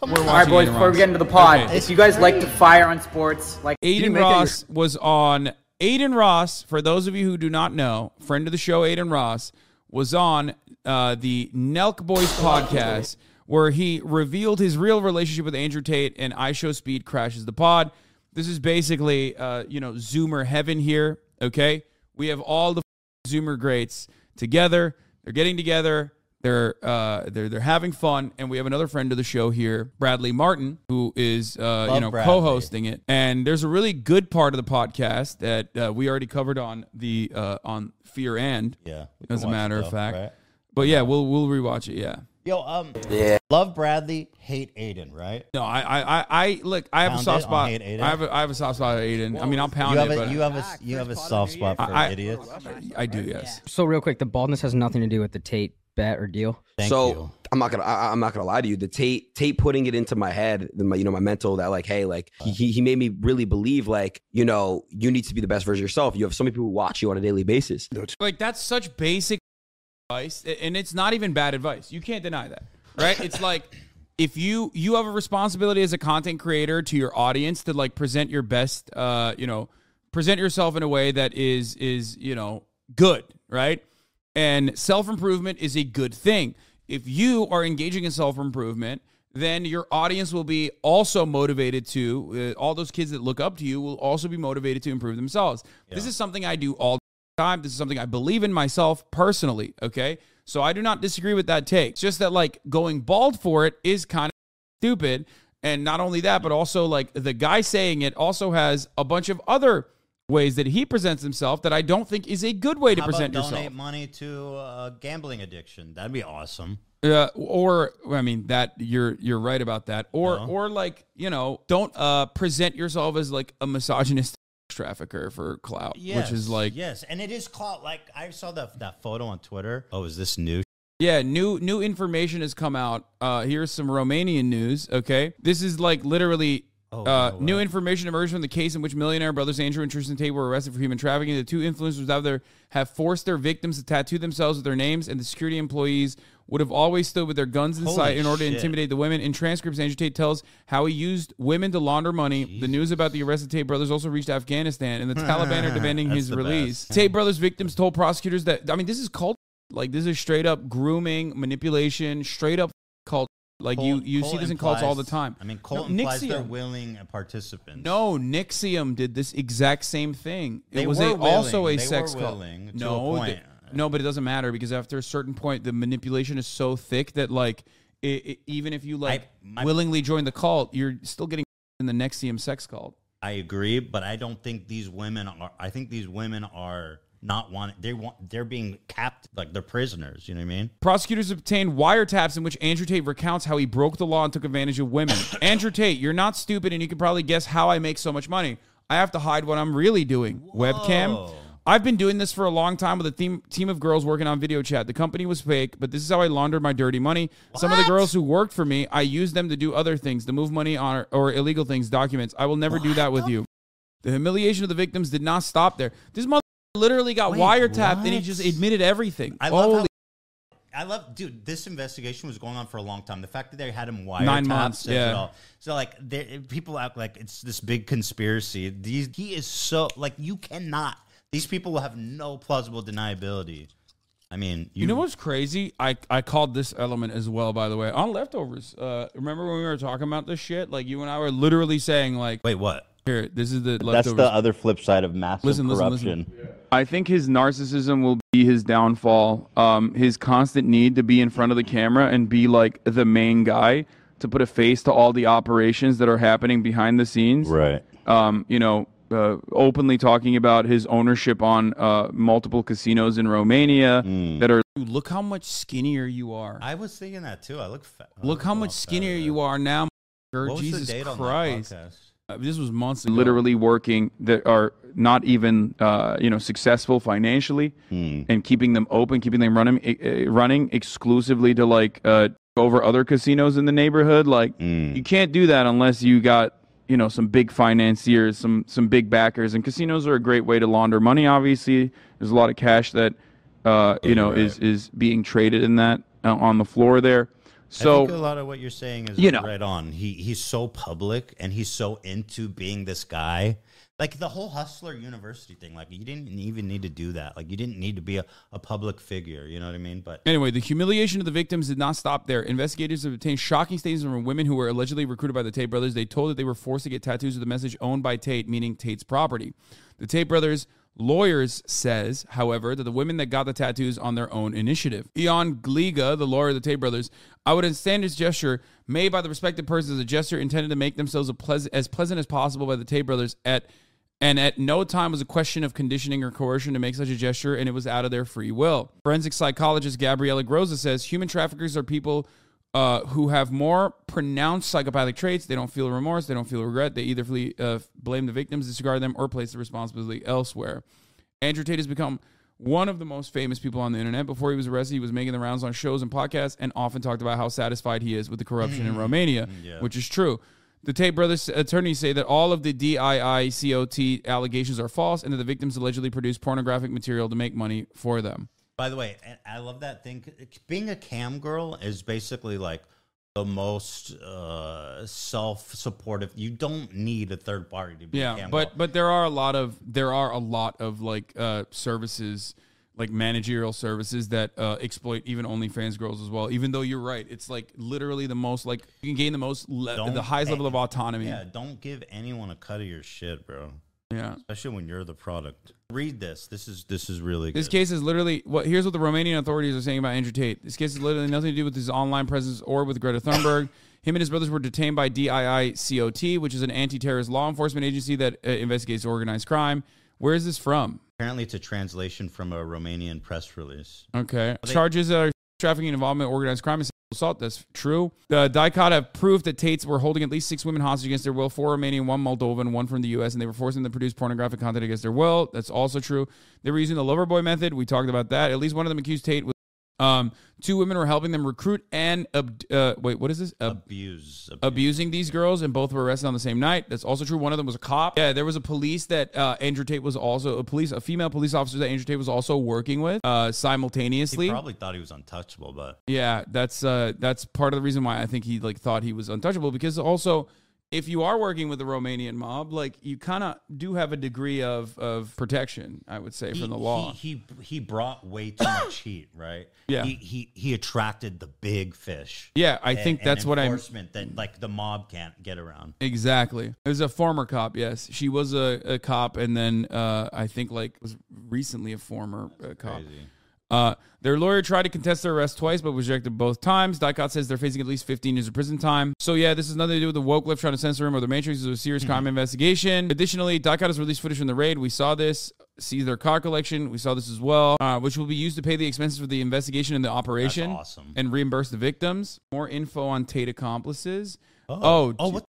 We're All right, boys. Aiden Before we get into the pod, Okay. if you guys like to fire on sports, like Aiden make that Ross was on. Aiden Ross, for those of you who do not know, friend of the show, Aiden Ross, was on uh, the Nelk Boys podcast where he revealed his real relationship with Andrew Tate and IShowSpeed crashes the pod. This is basically, uh, you know, Zoomer heaven here. Okay, we have all the Zoomer greats together. They're getting together. They're uh, they're they're having fun, and we have another friend of the show here, Bradley Martin, who is uh, you know Bradley. co-hosting it. And there's a really good part of the podcast that uh, we already covered on the uh, on Fear and Yeah. as a matter of though, fact. right? But yeah, we'll we'll rewatch it. Yeah. Yo, um, yeah. Love Bradley, hate Aiden, right? No, I I I, I look. I have Pound a soft spot. hate Aiden? I have a, I have a soft spot at Aiden. I mean, I'll pound You have it, a but you have a you have a soft spot for I- idiots. I do. Yes. So real quick, the baldness has nothing to do with the Tate bet or deal. Thank so you. I'm not gonna I, I'm not gonna lie to you. The Tate Tate putting it into my head, the- my you know my mental that like hey like he he- he made me really believe like you know you need to be the best version of yourself. You have so many people who watch you on a daily basis. Like that's such basic advice, and it's not even bad advice. You can't deny that, right? It's like if you you have a responsibility as a content creator to your audience to like present your best, uh, you know, present yourself in a way that is is you know good, right? And self improvement is a good thing. If you are engaging in self improvement, then your audience will be also motivated to, uh, all those kids that look up to you will also be motivated to improve themselves. This is something I do all the time. This is something I believe in myself personally. Okay. So I do not disagree with that take. It's just that, like, going bald for it is kind of stupid. And not only that, but also, like, the guy saying it also has a bunch of other ways that he presents himself that I don't think is a good way to How about present donate yourself. money to uh, gambling addiction? That'd be awesome. Uh, or I mean that you're you're right about that. Or No. or like you know don't uh present yourself as like a misogynist trafficker for clout, Yes, which is like yes, and it is called like I saw that that photo on Twitter. Oh, is this new? yeah new new information has come out. Uh, here's some Romanian news. Okay, this is like literally. Oh, uh, no new information emerged from the case in which millionaire brothers Andrew and Tristan Tate were arrested for human trafficking. The two influencers out there have forced their victims to tattoo themselves with their names, and the security employees would have always stood with their guns in Holy sight in order to shit. intimidate the women. In transcripts, Andrew Tate tells how he used women to launder money. The news about the arrested Tate brothers also reached Afghanistan, and the Taliban are demanding his release. best. Tate brothers victims told prosecutors that I mean, this is cult. Like this is straight up grooming, manipulation, straight up Like you, you see this in cults all the time. I mean, cult No, implies they're NXIVM. willing participants. No, NXIVM did this exact same thing. They it was were a, also a They sex cult. a no, point. th- no, but it doesn't matter because after a certain point, the manipulation is so thick that like, it, it- even if you like my- willingly join the cult, you're still getting in the NXIVM sex cult. I agree, but I don't think these women are. I think these women are not wanting. They want. They're being capped like they're prisoners. You know what I mean? Prosecutors obtained wiretaps in which Andrew Tate recounts how he broke the law and took advantage of women. Andrew Tate, you're not stupid, and you can probably guess how I make so much money. I have to hide what I'm really doing. Webcam. I've been doing this for a long time with a team team of girls working on video chat. The company was fake, but this is how I laundered my dirty money. Some of the girls who worked for me, I used them to do other things, to move money on or illegal things, documents. I will never do that with you. The humiliation of the victims did not stop there. This mother literally got Wait, wiretapped, and he just admitted everything. I love Holy how. I love, dude. This investigation was going on for a long time. The fact that they had him wiretapped Nine months, says it yeah. all. So like, people act like it's this big conspiracy. These he is so like you cannot. These people will have no plausible deniability. I mean, you, You know what's crazy? I, I called this element as well, by the way, on leftovers. Uh, remember when we were talking about this shit? Like you and I were literally saying, like, Wait, what? Here, this is the That's the other flip side of massive Listen, listen, corruption. listen. I think his narcissism will be his downfall. Um, his constant need to be in front of the camera and be like the main guy to put a face to all the operations that are happening behind the scenes. Right. Um, you know, uh, openly talking about his ownership on uh, multiple casinos in Romania that are. Dude, look how much skinnier you are. I was thinking that too. I look fat. Look look how much skinnier fatter. you are now. What was Jesus the date on that Christ. Podcast? Uh, this was months ago. Literally working that are not even uh, you know successful financially and keeping them open, keeping them running uh, running exclusively to like uh, over other casinos in the neighborhood. Like you can't do that unless you got you know some big financiers, some some big backers, and casinos are a great way to launder money. Obviously, there's a lot of cash that uh, you know is is being traded in that uh, on the floor there. So I think a lot of what you're saying is You know. right on. He he's so public and he's so into being this guy. Like the whole hustler university thing. Like you didn't even need to do that. Like you didn't need to be a, a public figure. You know what I mean? But Anyway, the humiliation of the victims did not stop there. Investigators have obtained shocking statements from women who were allegedly recruited by the Tate brothers. They told that they were forced to get tattoos with the message owned by Tate, meaning Tate's property. The Tate brothers lawyers says, however, that the women that got the tattoos on their own initiative. Ion Gliga, the lawyer of the Tate brothers, I would understand this gesture made by the respective persons as a gesture intended to make themselves pleasant, as pleasant as possible by the Tate brothers at and at no time was a question of conditioning or coercion to make such a gesture, and it was out of their free will. Forensic psychologist Gabriela Groza says human traffickers are people uh, who have more pronounced psychopathic traits. They don't feel remorse, they don't feel regret. They either flee, uh, blame the victims, disregard them, or place the responsibility elsewhere. Andrew Tate has become one of the most famous people on the internet. Before he was arrested, he was making the rounds on shows and podcasts and often talked about how satisfied he is with the corruption in Romania, which is true. The Tate brothers' attorneys say that all of the DIICOT allegations are false and that the victims allegedly produced pornographic material to make money for them. By the way, I love that thing. Being a cam girl is basically like the most uh, self-supportive. You don't need a third party to be a Yeah, cam but girl. but there are a lot of there are a lot of like uh, services like managerial services that uh, exploit even OnlyFans girls as well. Even though you're right, it's like literally the most like you can gain the most le- the highest level of autonomy. yeah, don't give anyone a cut of your shit, bro. Yeah. Especially when you're the product. Read this. This is this is really This good. case is literally what. Here's what the Romanian authorities are saying about Andrew Tate. This case has literally nothing to do with his online presence or with Greta Thunberg. Him and his brothers were detained by DII-COT, which is an anti-terrorist law enforcement agency that uh, investigates organized crime. Where is this from? Apparently, it's a translation from a Romanian press release. Okay. Charges are trafficking, involvement, organized crime, assault. That's true. The DIICOT have proved that Tates were holding at least six women hostage against their will, four Romanian, one Moldovan, one from the U.S., and they were forcing them to produce pornographic content against their will. That's also true. They were using the Loverboy method. We talked about that. At least one of them accused Tate um, two women were helping them recruit and ab- uh, wait, what is this? Ab- Abuse. abuse. abusing these girls, and both were arrested on the same night. That's also true. One of them was a cop. Yeah, there was a police that uh, Andrew Tate was also a police, a female police officer that Andrew Tate was also working with uh, He simultaneously. probably thought he was untouchable, but Yeah, that's uh, that's part of the reason why I think he like thought he was untouchable because also if you are working with the Romanian mob, like you kind of do have a degree of of protection, I would say, he, from the law. He, he he brought way too much heat, right? Yeah. He he, he attracted the big fish. yeah, I And- think that's what I'm enforcement that like the mob can't get around. Exactly. It was a former cop. Yes, she was a, a cop, and then uh, I think like was recently a former uh, cop. Crazy. Uh, their lawyer tried to contest their arrest twice, but was rejected both times. DIICOT says they're facing at least 15 years of prison time. So yeah, this has nothing to do with the woke lift trying to censor him or the Matrix. Is a serious crime investigation. Additionally, DIICOT has released footage from the raid. We saw this. See their car collection. We saw this as well, uh, which will be used to pay the expenses for the investigation and the operation, awesome. and reimburse the victims. More info on Tate accomplices. Oh, oh, d- what?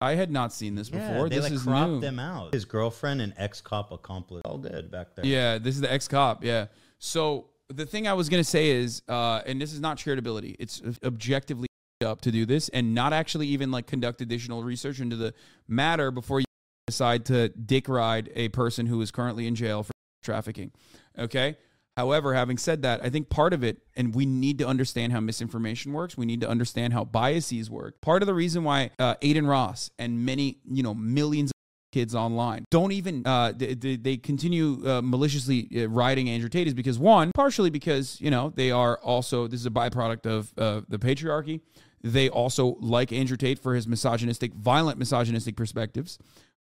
I had not seen this Yeah, before. they this like is cropped new. them out. His girlfriend and ex cop accomplice. All good back there. Yeah, this is the ex cop. Yeah. So the thing I was gonna say is, uh, and this is not charitability. It's objectively up to do this and not actually even like conduct additional research into the matter before you decide to dick ride a person who is currently in jail for trafficking. Okay. However, having said that, I think part of it, and we need to understand how misinformation works. We need to understand how biases work. Part of the reason why uh, Aiden Ross and many, you know, millions of kids online don't even uh, they, they, continue uh, maliciously uh, riding Andrew Tate is because one, partially because you know they are also this is a byproduct of uh, the patriarchy. They also like Andrew Tate for his misogynistic, violent misogynistic perspectives.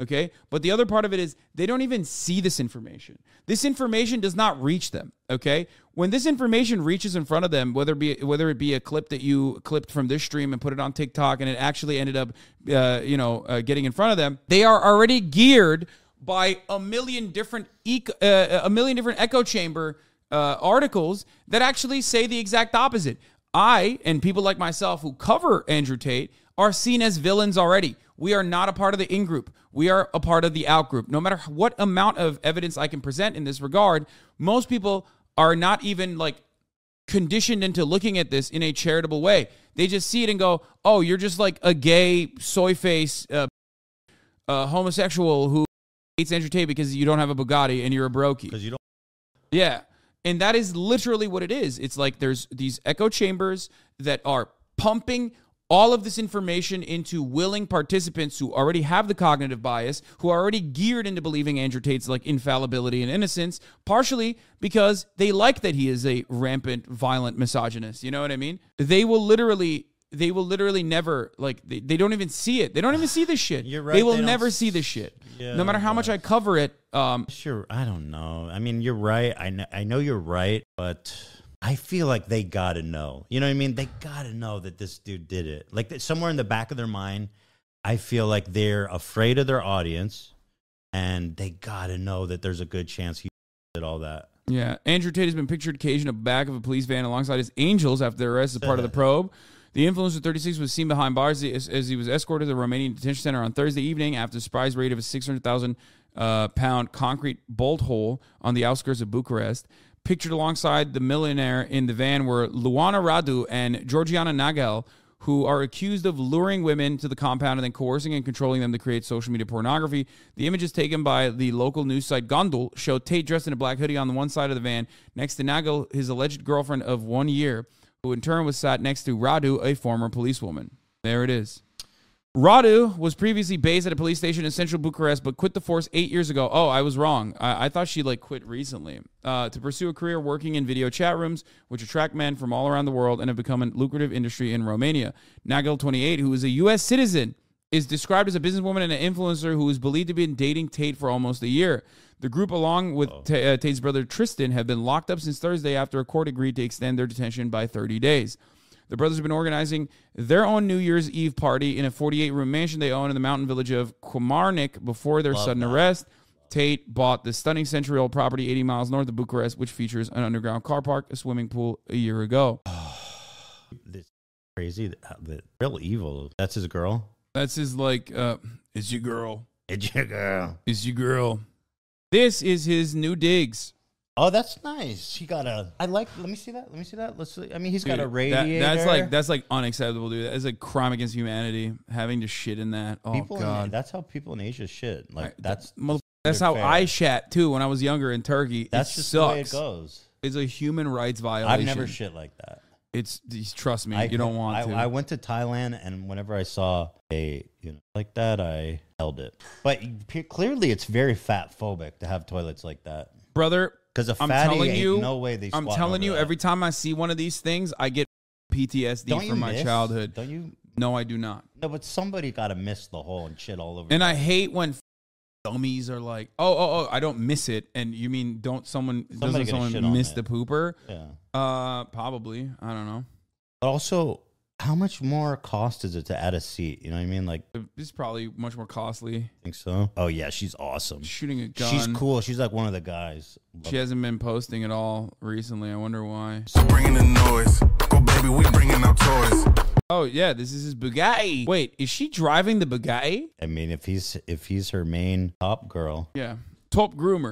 Okay. But the other part of it is they don't even see this information. This information does not reach them. Okay. When this information reaches in front of them, whether it be whether it be a clip that you clipped from this stream and put it on TikTok and it actually ended up, uh, you know, uh, getting in front of them, they are already geared by a million different eco, uh, a million different echo chamber uh, articles that actually say the exact opposite. I and people like myself who cover Andrew Tate are seen as villains already. We are not a part of the in group. We are a part of the out group. No matter what amount of evidence I can present in this regard, most people are not even like conditioned into looking at this in a charitable way. They just see it and go, "Oh, you're just like a gay soy face uh, uh, homosexual who hates Andrew Tate because you don't have a Bugatti and you're a brokey." Because you don't. Yeah. And that is literally what it is. It's like there's these echo chambers that are pumping all of this information into willing participants who already have the cognitive bias, who are already geared into believing Andrew Tate's like infallibility and innocence, partially because they like that he is a rampant, violent misogynist. You know what I mean? They will literally. They will literally never like they, they don't even see it. They don't even see this shit. You're right, They will they never see this shit. Yeah, no matter how much I cover it, um, Sure, I don't know. I mean, you're right. I know, I know you're right, but I feel like they got to know. You know what I mean? They got to know that this dude did it. Like somewhere in the back of their mind, I feel like they're afraid of their audience, and they got to know that there's a good chance he did all that. Yeah, Andrew Tate has been pictured occasioned in the back of a police van alongside his angels after their arrest as part of the probe. The influencer 36 was seen behind bars as, as he was escorted to the Romanian detention center on Thursday evening after a surprise raid of a 600,000 uh, pound concrete bolt hole on the outskirts of Bucharest. Pictured alongside the millionaire in the van were Luana Radu and Georgiana Naghel, who are accused of luring women to the compound and then coercing and controlling them to create social media pornography. The images taken by the local news site Gândul show Tate dressed in a black hoodie on the one side of the van, next to Naghel, his alleged girlfriend of one year, who in turn was sat next to Radu, a former policewoman. There it is. Radu was previously based at a police station in central Bucharest, but quit the force eight years ago. Oh, I was wrong. I, I thought she like quit recently uh, to pursue a career working in video chat rooms, which attract men from all around the world and have become a lucrative industry in Romania. Naghel, 28, who is a U.S. citizen, is described as a businesswoman and an influencer who is believed to have been dating Tate for almost a year. The group, along with Ta- uh, Tate's brother Tristan, have been locked up since Thursday after a court agreed to extend their detention by 30 days. The brothers have been organizing their own New Year's Eve party in a 48 room mansion they own in the mountain village of Comarnic before their sudden arrest. Tate bought the stunning century old property 80 miles north of Bucharest, which features an underground car park, a swimming pool, a year ago. This crazy, the, real evil. That's his girl. That's his, like, uh, is your girl. It's your girl. Is your girl. This is his new digs. Oh, that's nice. He got a. I like. Let me see that. Let me see that. Let's. See. I mean, he's got a Dude, that- radiator. that's like that's like unacceptable, dude. That's a crime against humanity. Having to shit in that. Oh people. In, god. that's how people in Asia shit. Like I- that's Mother- that's how fair. I shat too when I was younger in Turkey. that's it just sucks. the way it goes. It's a human rights violation. I've never shit like that. It's trust me, I, you don't want I, to. I went to Thailand, and whenever I saw a you know like that, I held it. But clearly, it's very fat phobic to have toilets like that. Brother, Because a I'm fatty telling ain't you, no way they. I'm squatting telling over you, that. every time I see one of these things, I get PTSD Don't from my miss? childhood. Don't you? No, I do not. No, but somebody got to miss the hole and shit all over. And I hate when dummies are like, "Oh, oh, oh, I don't miss it." And you mean don't someone Somebody doesn't gonna shit someone on miss it. the pooper? yeah. Uh, probably. I don't know. But also, how much more cost is it to add a seat? You know what I mean? Like, It's probably much more costly. think so? Oh yeah, she's awesome. Shooting a gun. She's cool. She's like one of the guys. She hasn't been posting at all recently. I wonder why. Bringing the noise. Go, baby, we bringing out toys. Oh yeah, this is his Bugatti. Wait, is she driving the Bugatti? I mean, if he's if he's her main top girl, Yeah, top groomer.